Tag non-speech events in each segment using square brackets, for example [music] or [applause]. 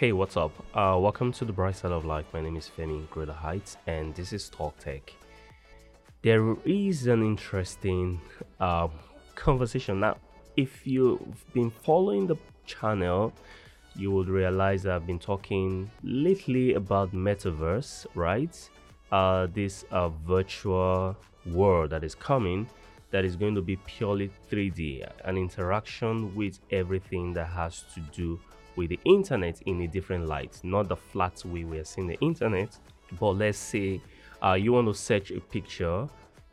Hey, what's up? Uh, welcome to the bright side of life. My name is Femi Greater Heights, and this is Talk Tech. There is an interesting uh, conversation now. If you've been following the channel, you would realize I've been talking lately about metaverse, right? Uh, this uh, virtual world that is coming that is going to be purely 3D, an interaction with everything that has to do with the internet in a different light, not the flat way we are seeing the internet. But let's say uh, you want to search a picture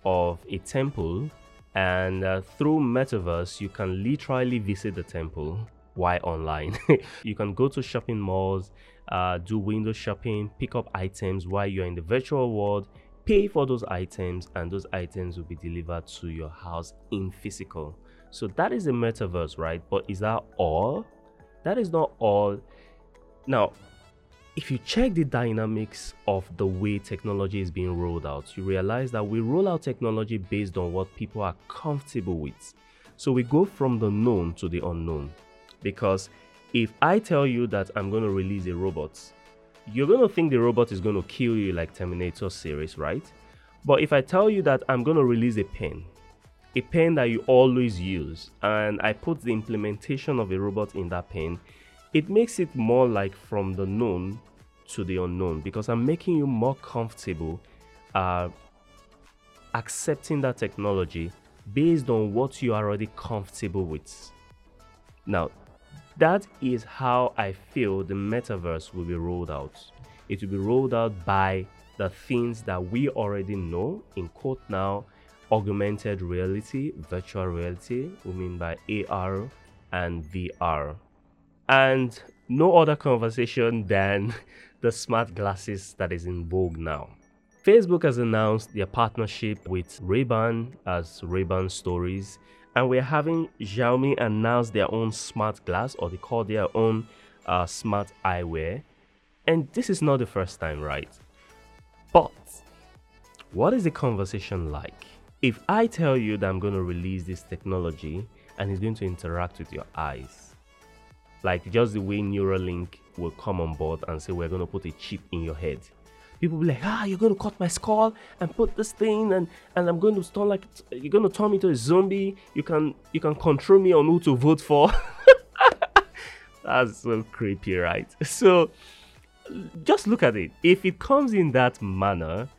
of a temple, and uh, through metaverse, you can literally visit the temple while online. [laughs] you can go to shopping malls, uh, do window shopping, pick up items while you're in the virtual world pay for those items and those items will be delivered to your house in physical so that is the metaverse right but is that all that is not all. Now if you check the dynamics of the way technology is being rolled out you realize that we roll out technology based on what people are comfortable with. So we go from the known to the unknown. Because if i tell you that i'm going to release a robot you're going to think the robot is going to kill you like Terminator series, right? But if I tell you that I'm going to release a pen, a pen that you always use, and I put the implementation of a robot in that pen, it makes it more like from the known to the unknown because I'm making you more comfortable uh, accepting that technology based on what you are already comfortable with. Now, that is how I feel the metaverse will be rolled out. It will be rolled out by the things that we already know, in quote now, augmented reality, virtual reality, we mean by AR and VR. And no other conversation than [laughs] the smart glasses that is in vogue now. Facebook has announced their partnership with Ray-Ban as Ray-Ban Stories and we're having Xiaomi announce their own smart glass or they call their own uh, smart eyewear. And this is not the first time, right? But what is the conversation like? If I tell you that I'm going to release this technology and it's going to interact with your eyes, like just the way Neuralink will come on board and say, We're going to put a chip in your head people be like, ah, you're going to cut my skull and put this thing, and and I'm going to turn like you're going to turn me to a zombie. You can you can control me on who to vote for. [laughs] That's so creepy, right? [laughs] So just look at it. If it comes in that manner,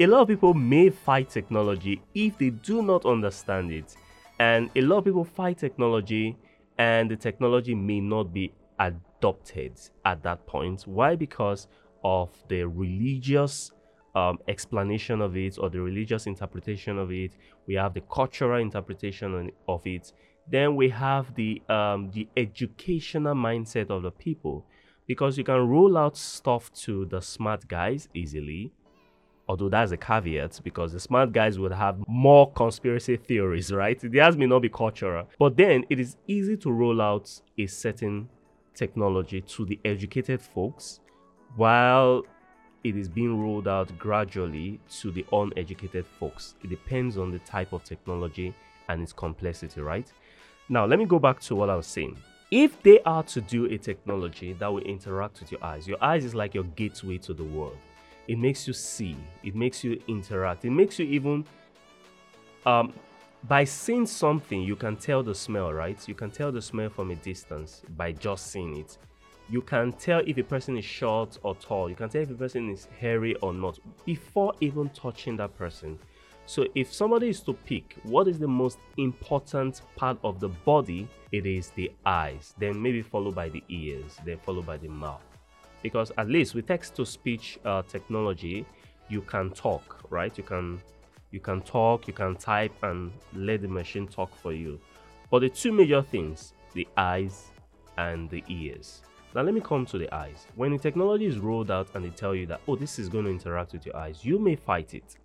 a lot of people may fight technology if they do not understand it. And a lot of people fight technology and the technology may not be adopted at that point. Why? Because of the religious um, explanation of it or the religious interpretation of it. We have the cultural interpretation of it. Then we have the um, the educational mindset of the people, because you can roll out stuff to the smart guys easily. Although that's a caveat, because the smart guys would have more conspiracy theories, right? Theirs may not be cultural, but then it is easy to roll out a certain technology to the educated folks while it is being rolled out gradually to the uneducated folks. It depends on the type of technology and its complexity, right? Now, let me go back to what I was saying. If they are to do a technology that will interact with your eyes, your eyes is like your gateway to the world. It makes you see, it makes you interact, it makes you even um, by seeing something, you can tell the smell, right? You can tell the smell from a distance by just seeing it you can tell if a person is short or tall. You can tell if a person is hairy or not before even touching that person. So, if somebody is to pick what is the most important part of the body, it is the eyes, then maybe followed by the ears, then followed by the mouth. Because at least with text to speech uh, technology, you can talk, right? You can you can talk, you can type, and let the machine talk for you. But the two major things, the eyes and the ears. Now let me come to the eyes. When the technology is rolled out and they tell you that, oh, this is going to interact with your eyes, you may fight it.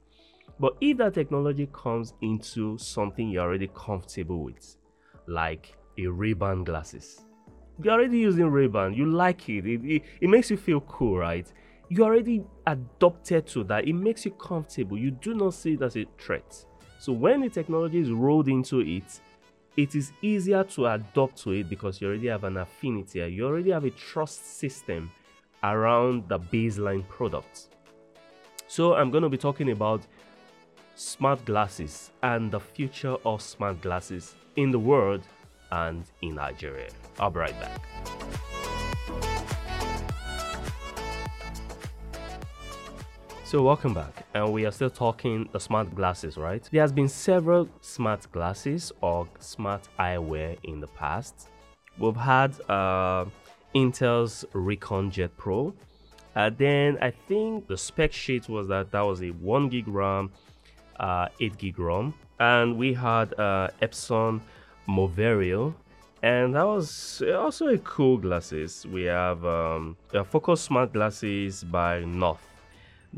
But if that technology comes into something you're already comfortable with, like a Ray-Ban glasses, you're already using Ray-Ban, you like it, it, it, it makes you feel cool, right? You're already adopted to that, it makes you comfortable, you do not see it as a threat. So when the technology is rolled into it, it is easier to adopt to it because you already have an affinity, you already have a trust system around the baseline product. So, I'm going to be talking about smart glasses and the future of smart glasses in the world and in Nigeria. I'll be right back. So welcome back. And we are still talking the smart glasses right? There has been several smart glasses or smart eyewear in the past. We've had uh, Intel's Recon Jet Pro. Uh, then I think the spec sheet was that that was a 1 gig RAM uh, 8 gig ROM. And we had uh, Epson Moverio and that was also a cool glasses we have um, Focals Smart Glasses by North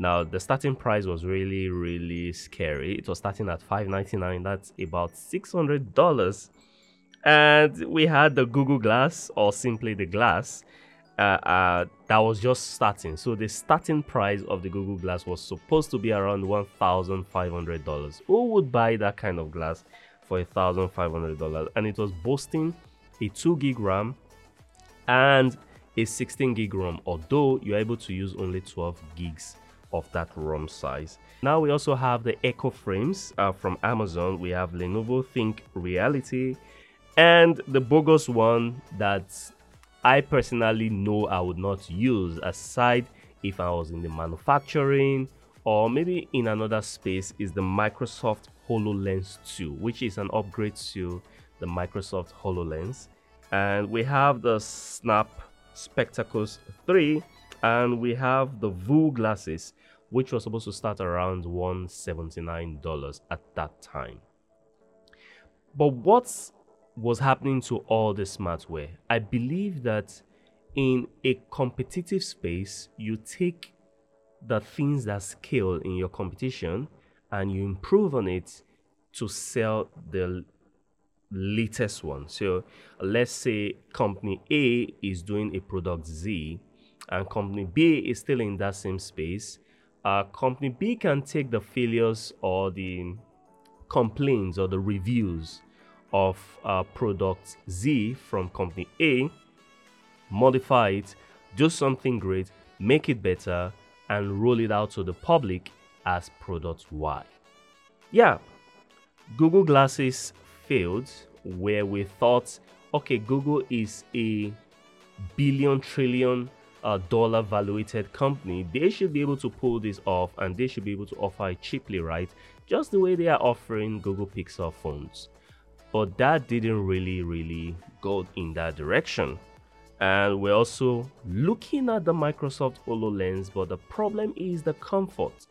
now the starting price was really really scary. It was starting at 5.99. That's about $600. And we had the Google Glass or simply the Glass uh, uh, that was just starting. So the starting price of the Google Glass was supposed to be around $1,500. Who would buy that kind of glass for $1,500? And it was boasting a 2 gig RAM and a 16 gig ROM, although you're able to use only 12 gigs of that ROM size. Now we also have the Echo frames uh, from Amazon. We have Lenovo Think Reality and the bogus one that I personally know I would not use aside if I was in the manufacturing or maybe in another space is the Microsoft HoloLens 2 which is an upgrade to the Microsoft HoloLens and we have the Snap Spectacles 3 and we have the Vue glasses which was supposed to start around $179 at that time. But what was happening to all the smartware? I believe that in a competitive space, you take the things that scale in your competition and you improve on it to sell the latest one. So let's say company A is doing a product Z and company B is still in that same space uh, company B can take the failures or the complaints or the reviews of uh, product Z from company A, modify it, do something great, make it better, and roll it out to the public as product Y. Yeah, Google Glasses failed where we thought, okay, Google is a billion trillion a dollar valuated company, they should be able to pull this off and they should be able to offer it cheaply, right? Just the way they are offering Google Pixel phones. But that didn't really, really go in that direction. And we're also looking at the Microsoft HoloLens, but the problem is the comfort.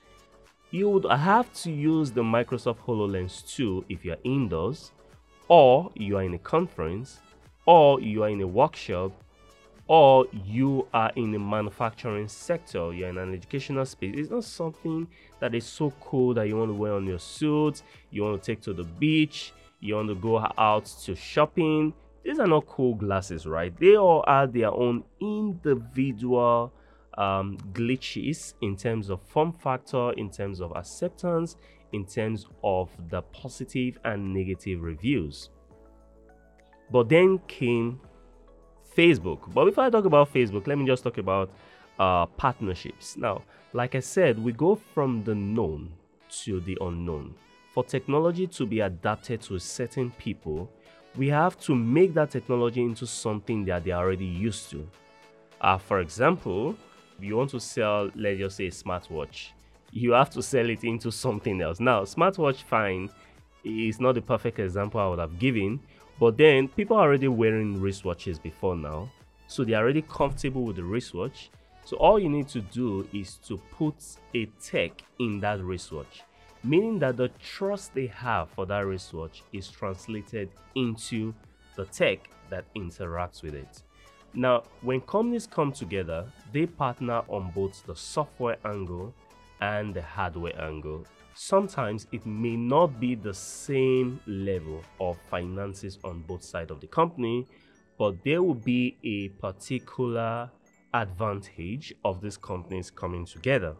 You would have to use the Microsoft HoloLens 2 if you're indoors, or you are in a conference, or you are in a workshop, or you are in the manufacturing sector, you're in an educational space, it's not something that is so cool that you want to wear on your suit, you want to take to the beach, you want to go out to shopping. These are not cool glasses, right? They all are their own individual um, glitches in terms of form factor, in terms of acceptance, in terms of the positive and negative reviews. But then came Facebook. But before I talk about Facebook, let me just talk about uh, partnerships. Now, like I said, we go from the known to the unknown. For technology to be adapted to certain people, we have to make that technology into something that they're already used to. Uh, for example, if you want to sell, let's just say, smartwatch, you have to sell it into something else. Now, smartwatch, fine, is not the perfect example I would have given, but then people are already wearing wristwatches before now, so they're already comfortable with the wristwatch. So all you need to do is to put a tech in that wristwatch, meaning that the trust they have for that wristwatch is translated into the tech that interacts with it. Now, when companies come together, they partner on both the software angle and the hardware angle sometimes it may not be the same level of finances on both sides of the company, but there will be a particular advantage of these companies coming together.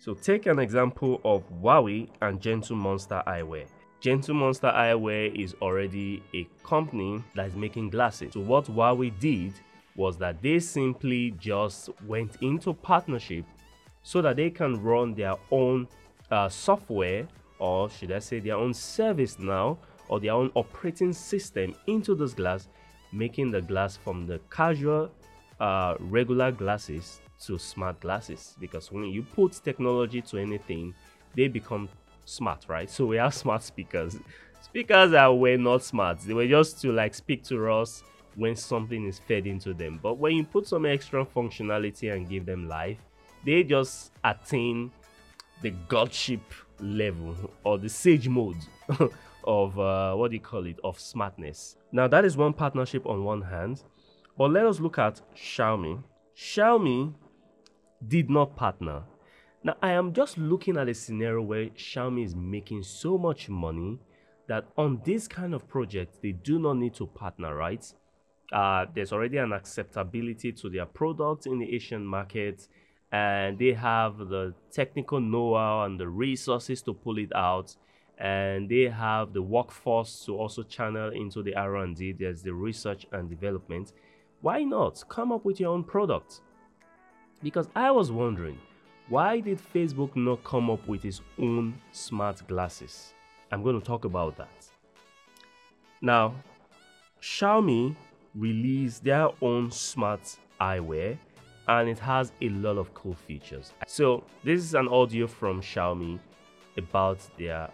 So take an example of Huawei and Gentle Monster Eyewear. Gentle Monster Eyewear is already a company that is making glasses. So what Huawei did was that they simply just went into partnership so that they can run their own uh, software or should I say their own service now or their own operating system into those glass making the glass from the casual uh, regular glasses to smart glasses because when you put technology to anything they become smart, right? So we have [laughs] smart speakers. Speakers are way not smart. They were just to like speak to us when something is fed into them. But when you put some extra functionality and give them life, they just attain the godship level or the sage mode [laughs] of uh, what do you call it of smartness. Now that is one partnership on one hand, but let us look at Xiaomi. Xiaomi did not partner now, I am just looking at a scenario where Xiaomi is making so much money that on this kind of project, they do not need to partner, right? Uh, there's already an acceptability to their products in the Asian market, and they have the technical know-how and the resources to pull it out, and they have the workforce to also channel into the R&D. There's the research and development. Why not come up with your own product? Because I was wondering why did Facebook not come up with its own smart glasses? I'm going to talk about that. Now, Xiaomi released their own smart eyewear and it has a lot of cool features. So, this is an audio from Xiaomi about their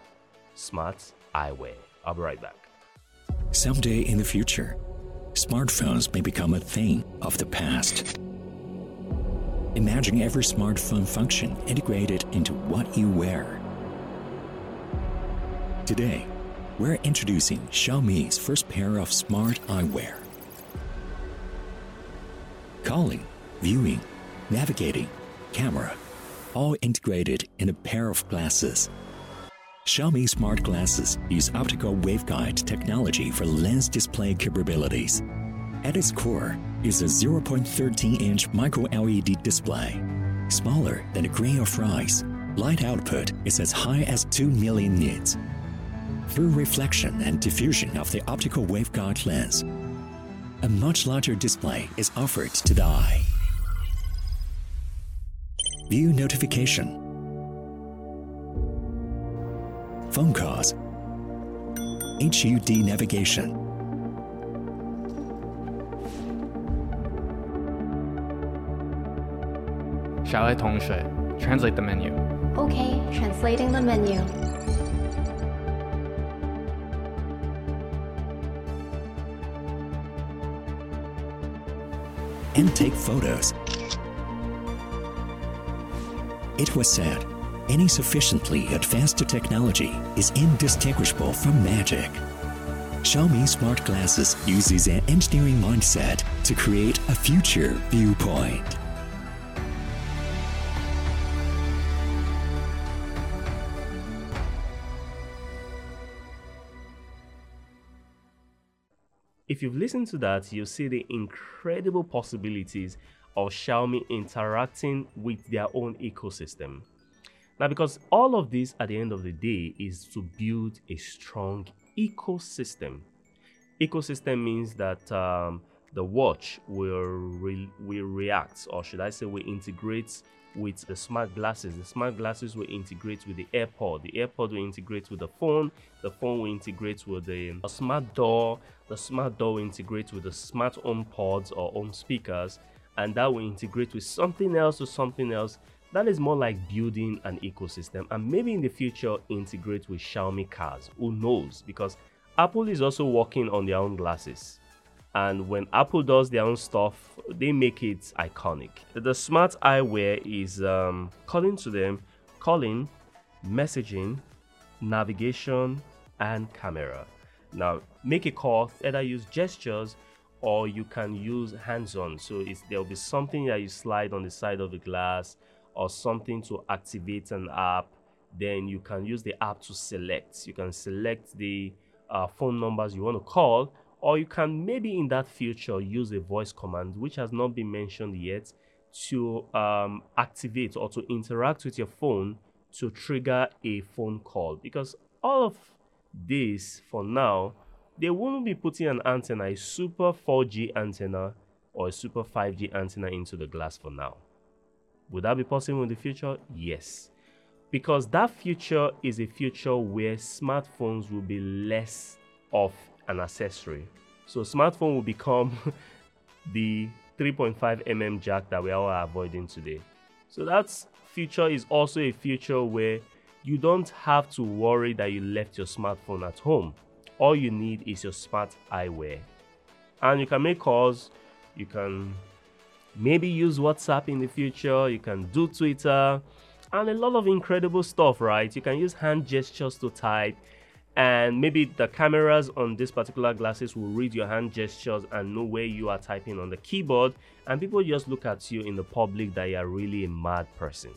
smart eyewear. I'll be right back. Someday in the future, smartphones may become a thing of the past. Imagine every smartphone function integrated into what you wear. Today, we're introducing Xiaomi's first pair of smart eyewear. Calling, viewing, navigating, camera, all integrated in a pair of glasses. Xiaomi smart glasses use optical waveguide technology for lens display capabilities. At its core, is a 0.13 inch micro LED display. Smaller than a grain of rice, light output is as high as 2 million nits. Through reflection and diffusion of the optical waveguide lens, a much larger display is offered to the eye. View notification, phone calls, HUD navigation, translate the menu. Okay, translating the menu. And take photos. It was said, any sufficiently advanced technology is indistinguishable from magic. Xiaomi smart glasses uses an engineering mindset to create a future viewpoint. If you've listened to that, you'll see the incredible possibilities of Xiaomi interacting with their own ecosystem. Now, because all of this at the end of the day is to build a strong ecosystem. Ecosystem means that um, the watch will, re- will react, or should I say, will integrate with the smart glasses. The smart glasses will integrate with the AirPod. The AirPod will integrate with the phone. The phone will integrate with the um, smart door. The smart door will integrate with the smart home pods or home speakers. And that will integrate with something else or something else. That is more like building an ecosystem. And maybe in the future, integrate with Xiaomi cars. Who knows? Because Apple is also working on their own glasses and when Apple does their own stuff, they make it iconic. The smart eyewear is um, calling to them, calling, messaging, navigation, and camera. Now, make a call, either use gestures or you can use hands-on. So there'll be something that you slide on the side of the glass or something to activate an app. Then you can use the app to select. You can select the uh, phone numbers you want to call or you can maybe in that future use a voice command which has not been mentioned yet to um, activate or to interact with your phone to trigger a phone call because all of this for now, they won't be putting an antenna, a super 4G antenna or a super 5G antenna into the glass for now. Would that be possible in the future? Yes. Because that future is a future where smartphones will be less of an accessory. So smartphone will become [laughs] the 3.5 mm jack that we are avoiding today. So that future is also a future where you don't have to worry that you left your smartphone at home. All you need is your smart eyewear. And you can make calls, you can maybe use WhatsApp in the future, you can do Twitter, and a lot of incredible stuff, right? You can use hand gestures to type, and maybe the cameras on this particular glasses will read your hand gestures and know where you are typing on the keyboard, and people just look at you in the public that you are really a mad person.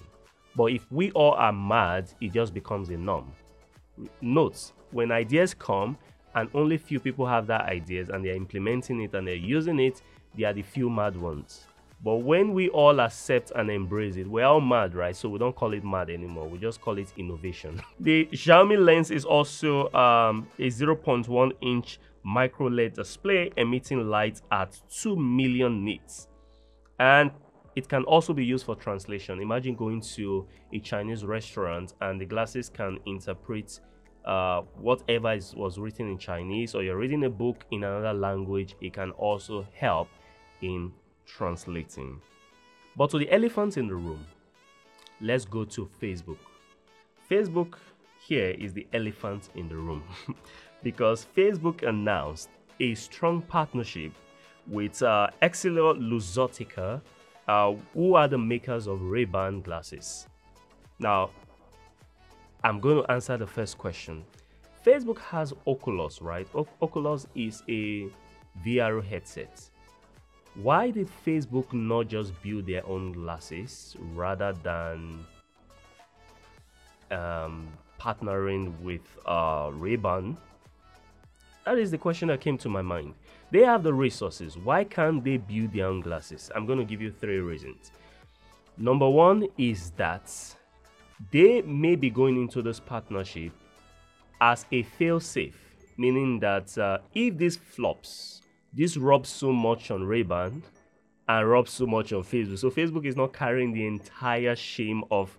But if we all are mad, it just becomes a norm. Note, when ideas come and only few people have that ideas and they're implementing it and they're using it, they are the few mad ones. But when we all accept and embrace it, we're all mad, right? So we don't call it mad anymore. We just call it innovation. [laughs] the Xiaomi lens is also um, a 0.1 inch micro LED display emitting light at 2 million nits. And it can also be used for translation. Imagine going to a Chinese restaurant and the glasses can interpret uh, whatever is, was written in Chinese, or you're reading a book in another language, it can also help in translating. But to the elephant in the room, let's go to Facebook. Facebook here is the elephant in the room [laughs] because Facebook announced a strong partnership with uh, EssilorLuxottica, uh, who are the makers of Ray-Ban glasses. Now, I'm going to answer the first question. Facebook has Oculus, right? O- Oculus is a VR headset. Why did Facebook not just build their own glasses rather than um, partnering with uh, Ray-Ban? That is the question that came to my mind. They have the resources. Why can't they build their own glasses? I'm going to give you three reasons. Number one is that they may be going into this partnership as a fail-safe, meaning that uh, if this flops, this rubs so much on Ray-Ban and rubs so much on Facebook. So Facebook is not carrying the entire shame of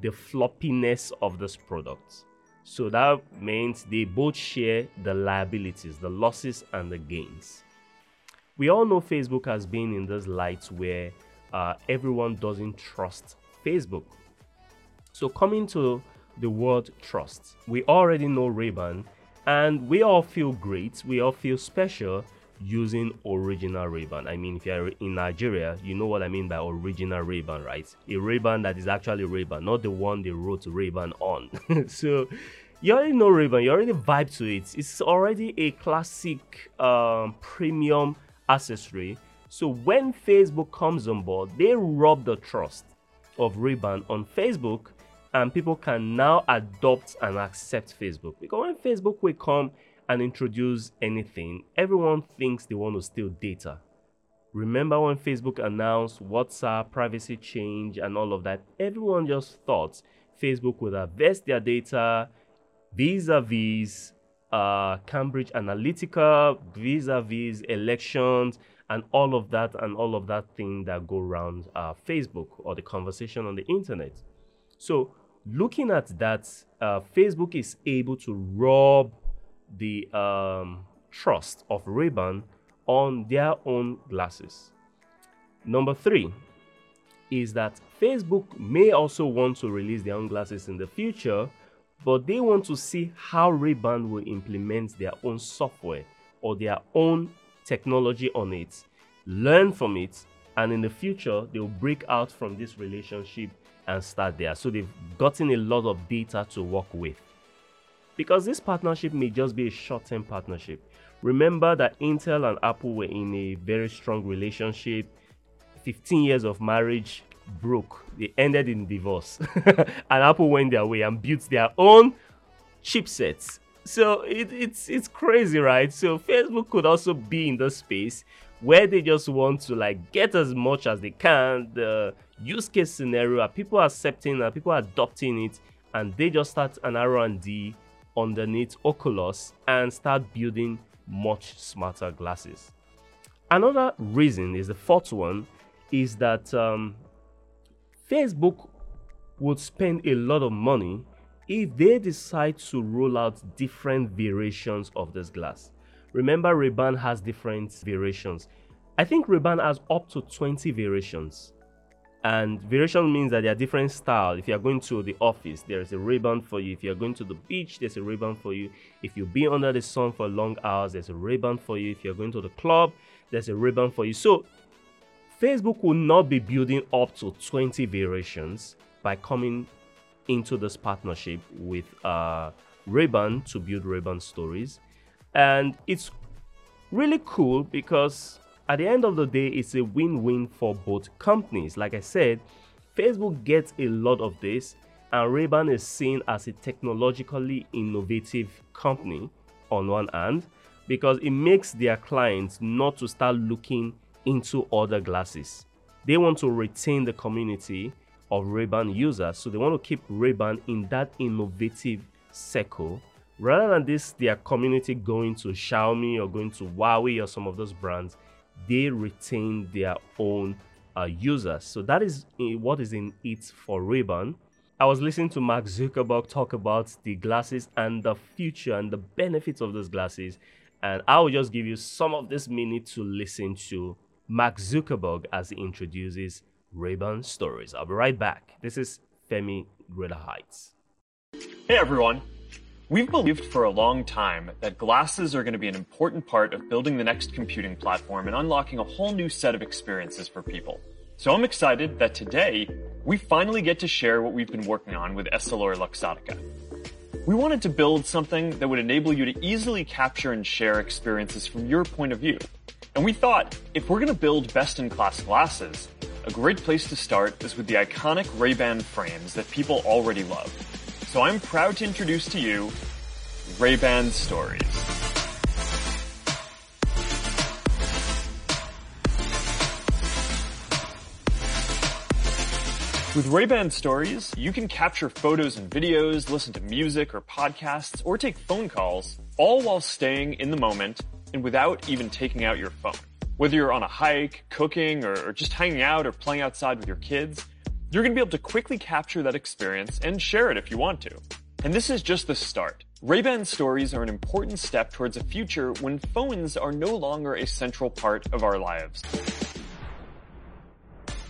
the floppiness of this product. So that means they both share the liabilities, the losses and the gains. We all know Facebook has been in this light where uh, everyone doesn't trust Facebook. So coming to the word trust, we already know Ray-Ban and we all feel great, we all feel special using original Ray-Ban. I mean, if you're in Nigeria, you know what I mean by original Ray-Ban, right? A Ray-Ban that is actually Ray-Ban, not the one they wrote Ray-Ban on. [laughs] so you already know Ray-Ban, you already vibe to it. It's already a classic um, premium accessory. So when Facebook comes on board, they rob the trust of Ray-Ban on Facebook and people can now adopt and accept Facebook. Because when Facebook will come and introduce anything, everyone thinks they want to steal data. Remember when Facebook announced WhatsApp, privacy change, and all of that? Everyone just thought Facebook would harvest their data vis a vis Cambridge Analytica, vis a vis elections, and all of that, and all of that thing that go around uh, Facebook or the conversation on the internet. So, looking at that, uh, Facebook is able to rob the um, trust of Ray-Ban on their own glasses. Number three is that Facebook may also want to release their own glasses in the future, but they want to see how Ray-Ban will implement their own software or their own technology on it, learn from it, and in the future they'll break out from this relationship and start there. So they've gotten a lot of data to work with because this partnership may just be a short term partnership. Remember that Intel and Apple were in a very strong relationship. 15 years of marriage broke, they ended in divorce. [laughs] and Apple went their way and built their own chipsets. So it, it's it's crazy, right? So Facebook could also be in the space where they just want to like get as much as they can. The use case scenario, are people accepting, are people adopting it, and they just start an R&D underneath Oculus and start building much smarter glasses. Another reason is the fourth one is that um, Facebook would spend a lot of money if they decide to roll out different variations of this glass. Remember, Ray-Ban has different variations. I think Ray-Ban has up to 20 variations. And variation means that there are different styles. If you are going to the office, there is a Ray-Ban for you. If you are going to the beach, there's a Ray-Ban for you. If you be under the sun for long hours, there's a Ray-Ban for you. If you're going to the club, there's a Ray-Ban for you. So Facebook will not be building up to 20 variations by coming into this partnership with uh, Ray-Ban to build Ray-Ban stories. And it's really cool because at the end of the day, it's a win win for both companies. Like I said, Facebook gets a lot of this, and Ray-Ban is seen as a technologically innovative company on one hand because it makes their clients not to start looking into other glasses. They want to retain the community of Ray-Ban users, so they want to keep Ray-Ban in that innovative circle rather than this their community going to Xiaomi or going to Huawei or some of those brands they retain their own uh, users. So that is what is in it for Ray-Ban. I was listening to Mark Zuckerberg talk about the glasses and the future and the benefits of those glasses. And I will just give you some of this minute to listen to Mark Zuckerberg as he introduces Ray-Ban stories. I'll be right back. This is Femi Greater Heights. Hey everyone. We've believed for a long time that glasses are going to be an important part of building the next computing platform and unlocking a whole new set of experiences for people. So I'm excited that today we finally get to share what we've been working on with EssilorLuxottica. We wanted to build something that would enable you to easily capture and share experiences from your point of view. And we thought if we're going to build best-in-class glasses, a great place to start is with the iconic Ray-Ban frames that people already love. So I'm proud to introduce to you Ray-Ban Stories. With Ray-Ban Stories, you can capture photos and videos, listen to music or podcasts, or take phone calls, all while staying in the moment and without even taking out your phone. Whether you're on a hike, cooking, or just hanging out or playing outside with your kids, you're going to be able to quickly capture that experience and share it if you want to. And this is just the start. Ray-Ban stories are an important step towards a future when phones are no longer a central part of our lives.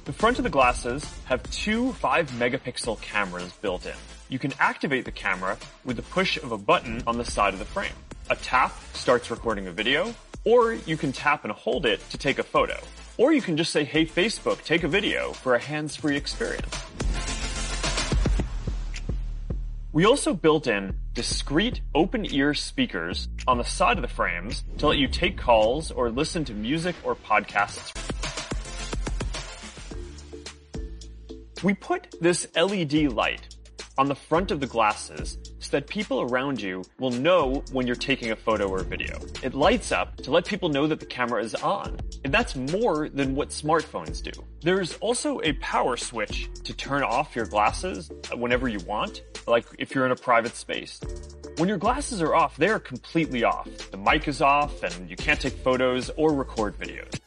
The front of the glasses have two 5 megapixel cameras built in. You can activate the camera with the push of a button on the side of the frame. A tap starts recording a video, or you can tap and hold it to take a photo. Or you can just say, hey Facebook, take a video for a hands-free experience. We also built in discreet open ear speakers on the side of the frames to let you take calls or listen to music or podcasts. We put this LED light on the front of the glasses so that people around you will know when you're taking a photo or video. It lights up to let people know that the camera is on. And that's more than what smartphones do. There's also a power switch to turn off your glasses whenever you want, like if you're in a private space. When your glasses are off, they are completely off. The mic is off and you can't take photos or record videos.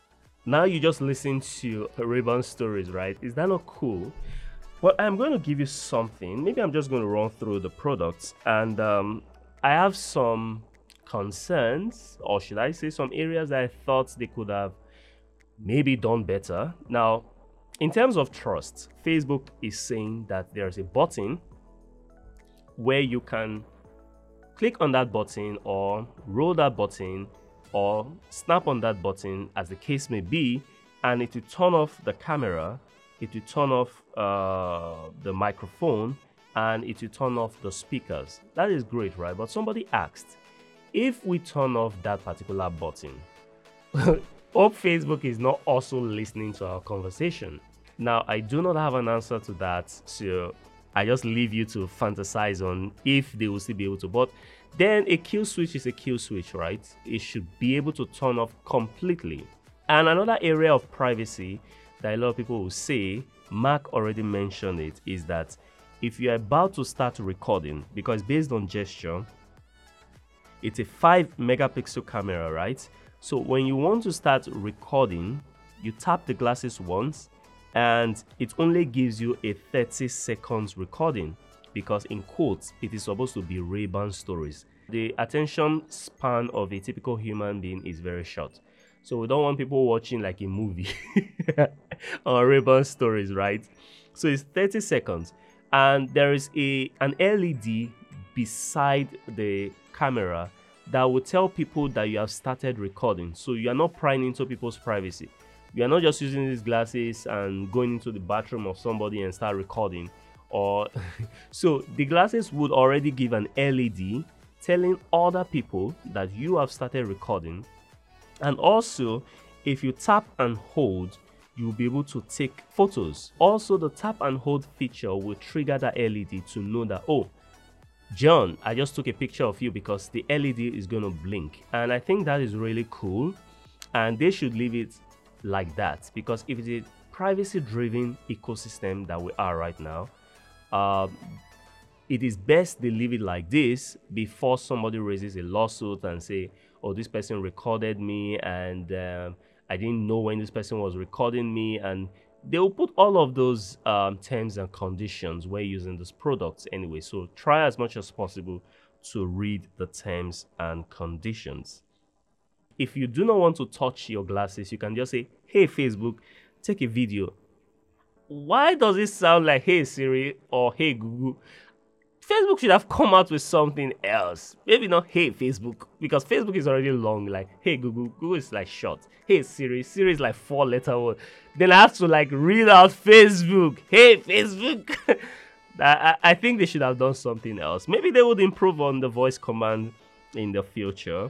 Now you just listen to Ray-Ban stories, right? Is that not cool? Well, I'm going to give you something. Maybe I'm just going to run through the products, and um, I have some concerns, or should I say, some areas that I thought they could have maybe done better. Now, in terms of trust, Facebook is saying that there's a button where you can click on that button or roll that button or snap on that button, as the case may be, and it will turn off the camera it will turn off uh, the microphone and it will turn off the speakers. That is great, right? But somebody asked if we turn off that particular button, [laughs] hope Facebook is not also listening to our conversation. Now, I do not have an answer to that, so I just leave you to fantasize on if they will still be able to. But then a kill switch is a kill switch, right? It should be able to turn off completely. And another area of privacy that a lot of people will say, Mark already mentioned it, is that if you're about to start recording, because based on gesture, It's a 5 megapixel camera, right? So when you want to start recording, you tap the glasses once and it only gives you a 30 seconds recording because in quotes it is supposed to be Ray-Ban stories. The attention span of a typical human being is very short. So we don't want people watching like a movie [laughs] on Ray-Ban stories, right? So it's 30 seconds and there is a an LED beside the camera that will tell people that you have started recording. So you are not prying into people's privacy. You are not just using these glasses and going into the bathroom of somebody and start recording. Or [laughs] so the glasses would already give an LED telling other people that you have started recording. And also, if you tap and hold, you'll be able to take photos. Also, the tap and hold feature will trigger the LED to know that, oh, John, I just took a picture of you because the LED is going to blink. And I think that is really cool. And they should leave it like that because if it's a privacy driven ecosystem that we are right now, uh, it is best they leave it like this before somebody raises a lawsuit and say, oh, this person recorded me and um, I didn't know when this person was recording me. And they will put all of those um, terms and conditions when using this product anyway. So try as much as possible to read the terms and conditions. If you do not want to touch your glasses, you can just say, Hey Facebook, take a video. Why does it sound like Hey Siri or Hey Google? Facebook should have [laughs] come out with something else. Maybe not hey Facebook, because Facebook is already long. Like hey Google, Google is like short. Hey Siri, Siri is like four letter word. Then I have to like read out Facebook. Hey Facebook. [laughs] I, I think they should have done something else. Maybe they would improve on the voice command in the future.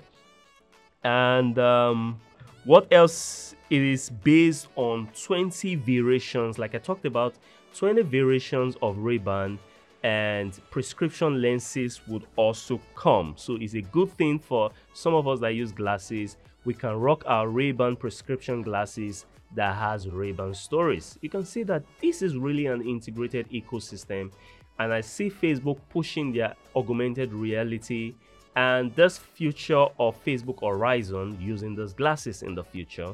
And um, what else? It is based on 20 variations, like I talked about, 20 variations of Ray-Ban and prescription lenses would also come. So it's a good thing for some of us that use glasses. We can rock our Ray-Ban prescription glasses that has Ray-Ban stories. You can see that this is really an integrated ecosystem and I see Facebook pushing their augmented reality and this future of Facebook Horizon using those glasses in the future.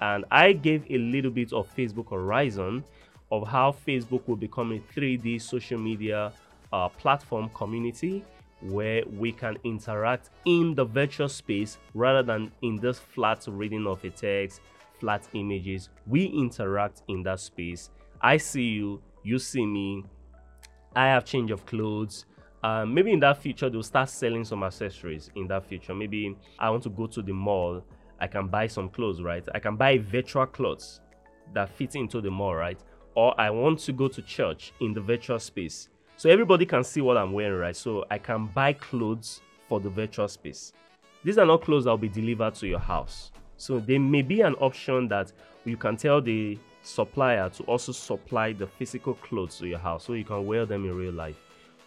And I gave a little bit of Facebook Horizon of how Facebook will become a 3D social media uh, platform community where we can interact in the virtual space rather than in this flat reading of a text, flat images. We interact in that space. I see you, you see me. I have change of clothes. Uh, maybe in that future they'll start selling some accessories in that future. Maybe I want to go to the mall. I can buy some clothes, right? I can buy virtual clothes that fit into the mall, right? Or I want to go to church in the virtual space. So everybody can see what I'm wearing, right? So I can buy clothes for the virtual space. These are not clothes that will be delivered to your house. So there may be an option that you can tell the supplier to also supply the physical clothes to your house so you can wear them in real life.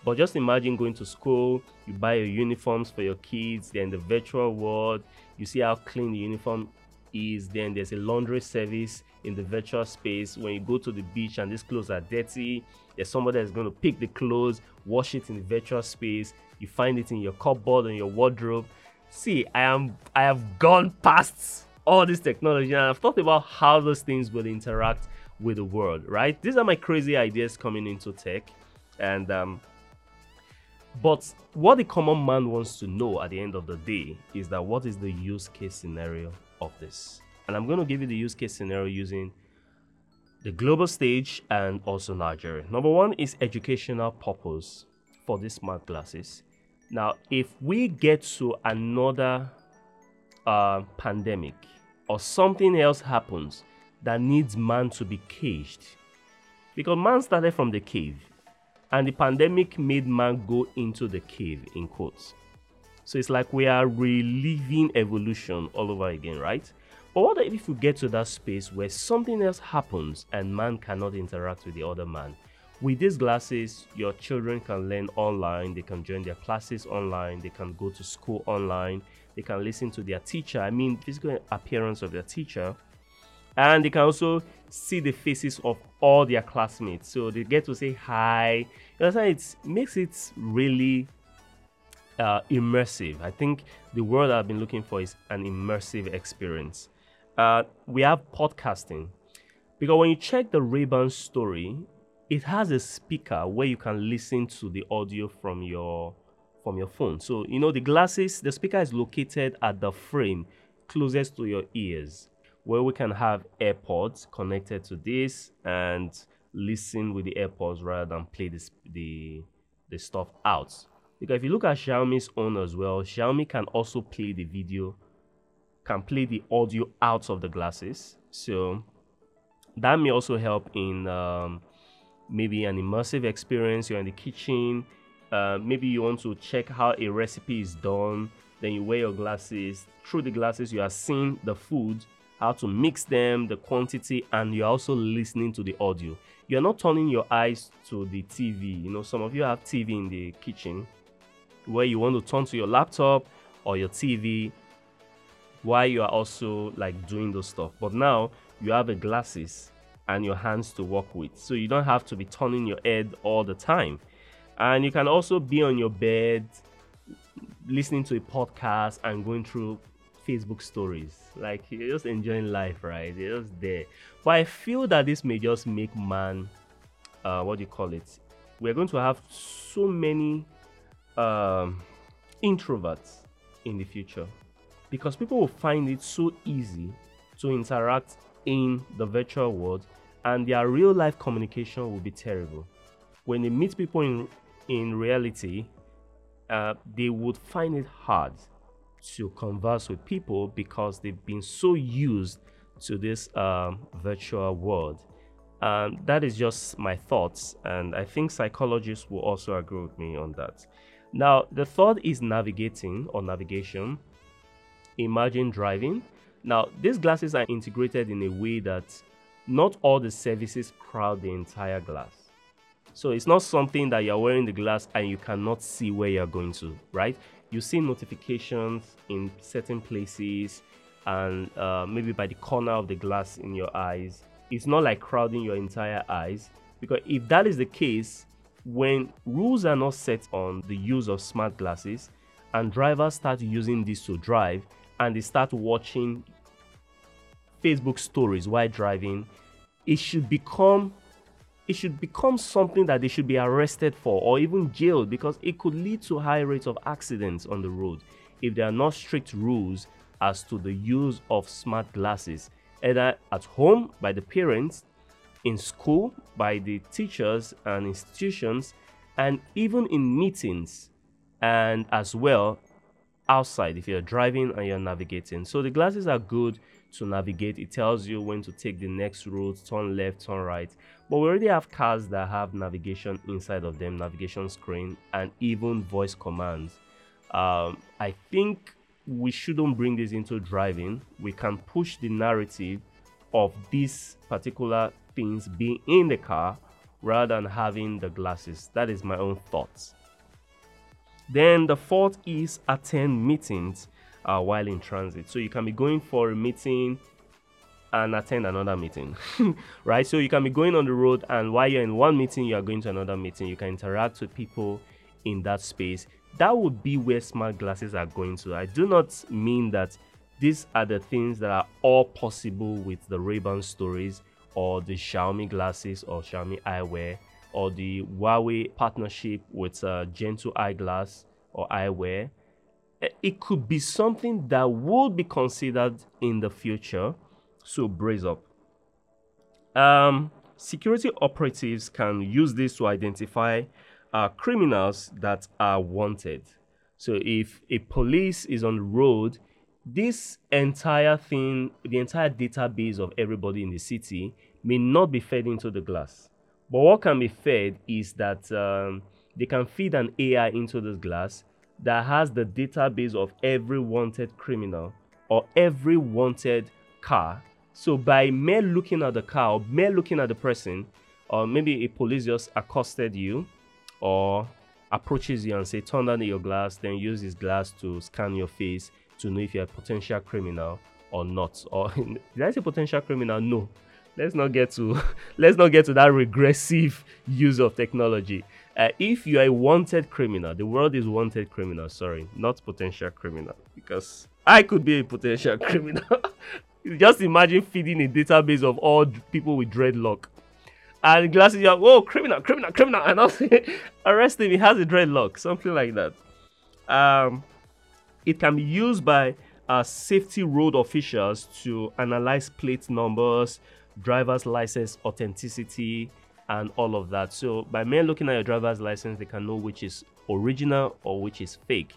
But just imagine going to school, you buy your uniforms for your kids, they're in the virtual world, you see how clean the uniform is then there's a laundry service in the virtual space. When you go to the beach and these clothes are dirty there's somebody that's going to pick the clothes wash it in the virtual space. You find it in your cupboard and your wardrobe. See i am i have gone past all this technology and i've thought about how those things will interact with the world right? These are my crazy ideas coming into tech and um but what the common man wants to know at the end of the day is that what is the use case scenario of this. And I'm going to give you the use case scenario using the global stage and also Nigeria. Number one is educational purpose for these smart glasses. Now, if we get to another uh, pandemic or something else happens that needs man to be caged, because man started from the cave and the pandemic made man go into the cave, in quotes. So it's like we are reliving evolution all over again, right? But what if we get to that space where something else happens and man cannot interact with the other man? With these glasses, your children can learn online, they can join their classes online, they can go to school online, they can listen to their teacher, I mean, physical appearance of their teacher, and they can also see the faces of all their classmates. So they get to say hi. You it makes it really uh, immersive. I think the word I've been looking for is an immersive experience. Uh, we have podcasting because when you check the Ray-Ban story, it has a speaker where you can listen to the audio from your from your phone. So you know the glasses, the speaker is located at the frame closest to your ears, where we can have AirPods connected to this and listen with the AirPods rather than play this, the the stuff out. Because if you look at Xiaomi's own as well, Xiaomi can also play the video, can play the audio out of the glasses. So that may also help in um, maybe an immersive experience. You're in the kitchen. Uh, maybe you want to check how a recipe is done. Then you wear your glasses. Through the glasses, you are seeing the food, how to mix them, the quantity, and you're also listening to the audio. You're not turning your eyes to the TV. You know, some of you have TV in the kitchen where you want to turn to your laptop or your TV while you are also like doing those stuff. But now you have the glasses and your hands to work with. So you don't have to be turning your head all the time. And you can also be on your bed listening to a podcast and going through Facebook stories. Like you're just enjoying life, right? You're just there. But I feel that this may just make man uh what do you call it? We're going to have so many um introverts in the future because people will find it so easy to interact in the virtual world and their real life communication will be terrible. When they meet people in in reality, uh, they would find it hard to converse with people because they've been so used to this um, virtual world. And that is just my thoughts, and I think psychologists will also agree with me on that. Now, the third is navigating or navigation. Imagine driving. Now, these glasses are integrated in a way that not all the services crowd the entire glass. So it's not something that you're wearing the glass and you cannot see where you're going to, right? You see notifications in certain places and uh, maybe by the corner of the glass in your eyes. It's not like crowding your entire eyes because if that is the case, when rules are not set on the use of smart glasses and drivers start using this to drive and they start watching Facebook stories while driving, it should become it should become something that they should be arrested for or even jailed because it could lead to high rates of accidents on the road if there are not strict rules as to the use of smart glasses either at home by the parents in school by the teachers and institutions and even in meetings and as well outside if you're driving and you're navigating so the glasses are good to navigate. It tells you when to take the next route, turn left, turn right. But we already have cars that have navigation inside of them, navigation screen, and even voice commands. Um, I think we shouldn't bring this into driving. We can push the narrative of this particular things being in the car rather than having the glasses. That is my own thoughts. Then the fourth is attend meetings uh, while in transit. So you can be going for a meeting and attend another meeting, [laughs] right? So you can be going on the road, and while you're in one meeting, you are going to another meeting. You can interact with people in that space. That would be where smart glasses are going to. I do not mean that these are the things that are all possible with the Ray-Ban stories or the Xiaomi glasses or Xiaomi eyewear or the Huawei partnership with uh, Eyeglass or eyewear Eh, it could be something that would be considered in the future. So brace up. Um, security operatives can use this to identify uh, criminals that are wanted. So if a police is on the road, this entire thing, the entire database of everybody in the city may not be fed into the glass. But what can be fed is that um, they can feed an AI into this glass that has the database of every wanted criminal or every wanted car. So by mere looking at the car or mere looking at the person, or maybe a police just accosted you or approaches you and say turn down your glass, then use his glass to scan your face to know if you're a potential criminal or not. Or [laughs] did I say potential criminal? No. Let's not get to [laughs] let's not get to that regressive use of technology. uh, if you are a wanted criminal, the world is wanted criminal. Sorry, not potential criminal, because I could be a potential [laughs] criminal. Just imagine feeding a database of all people with dreadlock. And glasses, you're oh criminal, criminal, criminal, and also arrest him. He has a dreadlock, something like that. Um, it can be used by uh, safety road officials to analyze plate numbers, driver's license authenticity, and all of that. So by mere looking at your driver's license, they can know which is original or which is fake.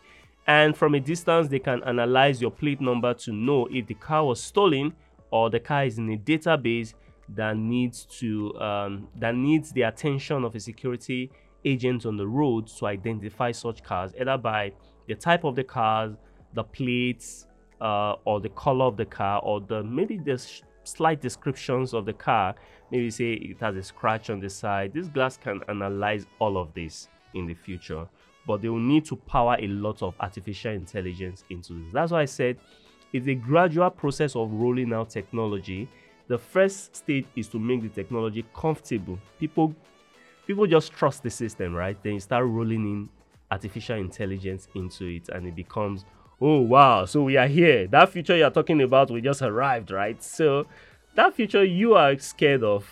And from a distance, they can analyze your plate number to know if the car was stolen or the car is in a database that needs to um, that needs the attention of a security agent on the road to identify such cars, either by the type of the cars, the plates, uh, or the color of the car, or the maybe the slight descriptions of the car. Maybe say it has a scratch on the side. This glass can analyze all of this in the future, but they will need to power a lot of artificial intelligence into this. That's why I said it's a gradual process of rolling out technology the first stage is to make the technology comfortable. People people just trust the system, right? Then you start rolling in artificial intelligence into it and it becomes oh wow so we are here. That future you're talking about we just arrived right? So that future you are scared of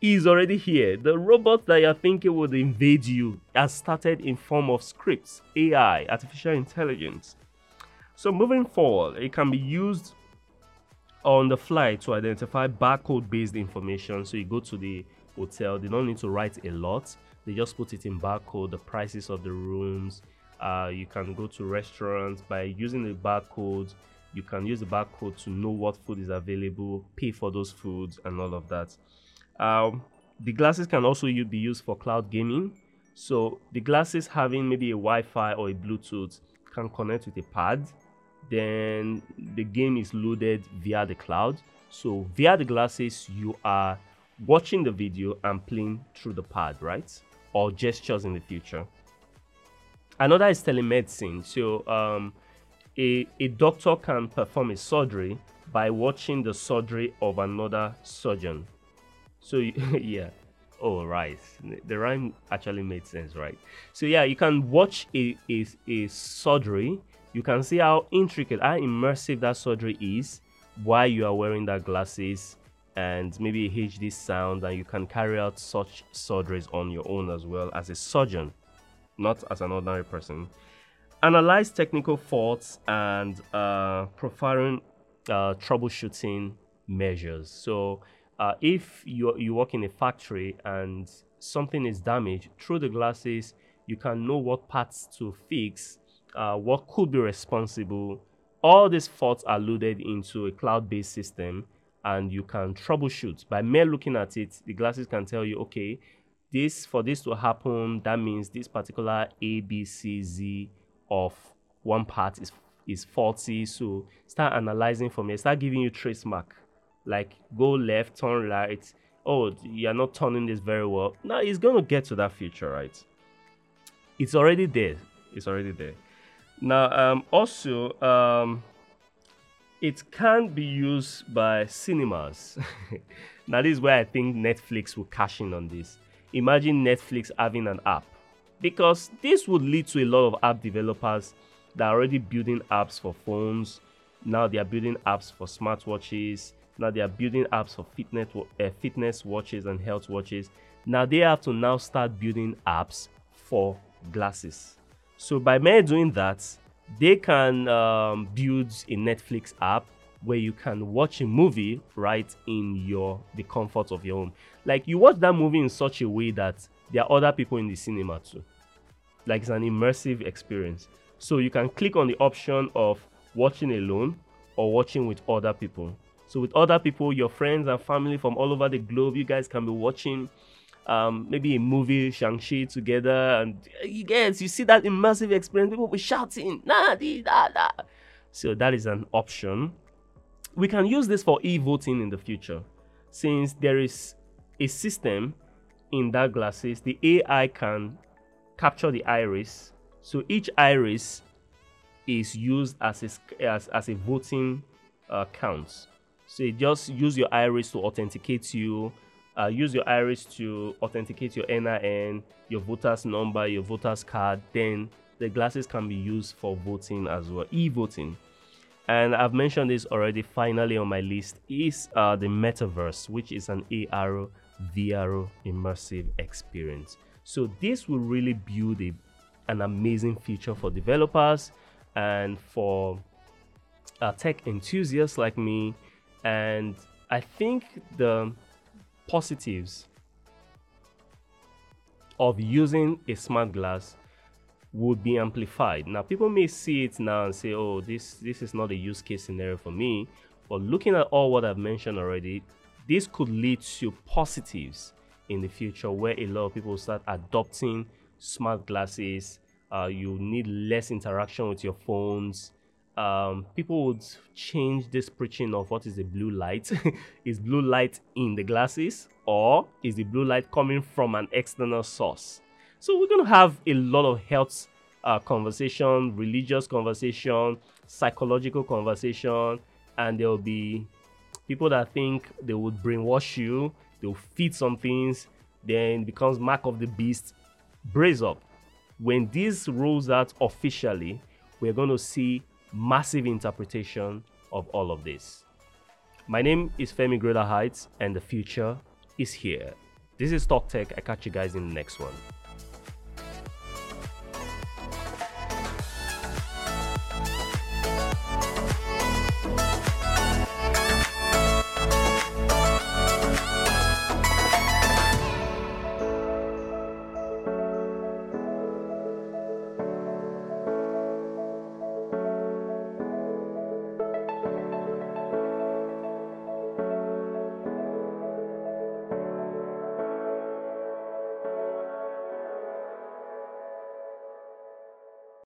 is already here. The robot that you're thinking would invade you has started in form of scripts ai artificial intelligence. So moving forward it can be used on the fly to identify barcode based information. So you go to the hotel, they don't need to write a lot, they just put it in barcode, the prices of the rooms. Uh, you can go to restaurants by using the barcode. You can use the barcode to know what food is available, pay for those foods, and all of that. Um, the glasses can also be used for cloud gaming. So the glasses having maybe a Wi-Fi or a Bluetooth can connect with a pad then the game is loaded via the cloud. So via the glasses, you are watching the video and playing through the pad, right? Or gestures in the future. Another is telemedicine. So um, a, a doctor can perform a surgery by watching the surgery of another surgeon. So [laughs] yeah, oh right, the rhyme actually made sense, right? So yeah, you can watch a, a, a surgery you can see how intricate, how immersive that surgery is while you are wearing that glasses and maybe a HD sound and you can carry out such surgeries on your own as well as a surgeon, not as an ordinary person. Analyze technical faults and uh, profiling uh, troubleshooting measures. So uh, if you, you work in a factory and something is damaged, through the glasses, you can know what parts to fix uh, what could be responsible. All these faults are loaded into a cloud based system and you can troubleshoot. By mere looking at it, the glasses can tell you, okay, this for this to happen, that means this particular A, B, C, Z of one part is is faulty. So start analyzing from it, start giving you trace mark. Like go left, turn right. Oh, you're not turning this very well. Now it's gonna get to that future, right? It's already there. It's already there. Now, um, also, um, it can be used by cinemas. [laughs] now, this is where I think Netflix will cash in on this. Imagine Netflix having an app, because this would lead to a lot of app developers that are already building apps for phones. Now they are building apps for smartwatches. Now they are building apps for fitness uh, fitness watches and health watches. Now they have to now start building apps for glasses. So by me doing that, they can um, build a Netflix app where you can watch a movie right in your the comfort of your home. Like you watch that movie in such a way that there are other people in the cinema too. Like it's an immersive experience. So you can click on the option of watching alone or watching with other people. So with other people, your friends and family from all over the globe, you guys can be watching um, maybe a movie Shang-Chi together, and you guys, you see that immersive experience, people be shouting, nah, dee. So that is an option. We can use this for e-voting in the future, since there is a system in that glasses, the AI can capture the iris. So each iris is used as a, as, as a voting uh, count. So just use your iris to authenticate you uh, use your iris to authenticate your NIN, your voter's number, your voter's card, then the glasses can be used for voting as well, e-voting. And I've mentioned this already. Finally, on my list is uh, the metaverse, which is an AR, VR immersive experience. So this will really build a, an amazing future for developers and for uh, tech enthusiasts like me. And I think the positives of using a smart glass would be amplified. Now, people may see it now and say, "Oh, this this is not a use case scenario for me." But looking at all what I've mentioned already, this could lead to positives in the future where a lot of people start adopting smart glasses. Uh, you need less interaction with your phones um, people would change this preaching of what is the blue light. [laughs] is blue light in the glasses or is the blue light coming from an external source? So we're going to have a lot of health uh, conversation, religious conversation, psychological conversation, and there will be people that think they would brainwash you, they'll feed some things, then becomes mark of the beast. Brace up. When this rolls out officially, we're going to see massive interpretation of all of this. My name is Femi Greater Heights, and the future is here. This is Talk Tech. I catch you guys in the next one.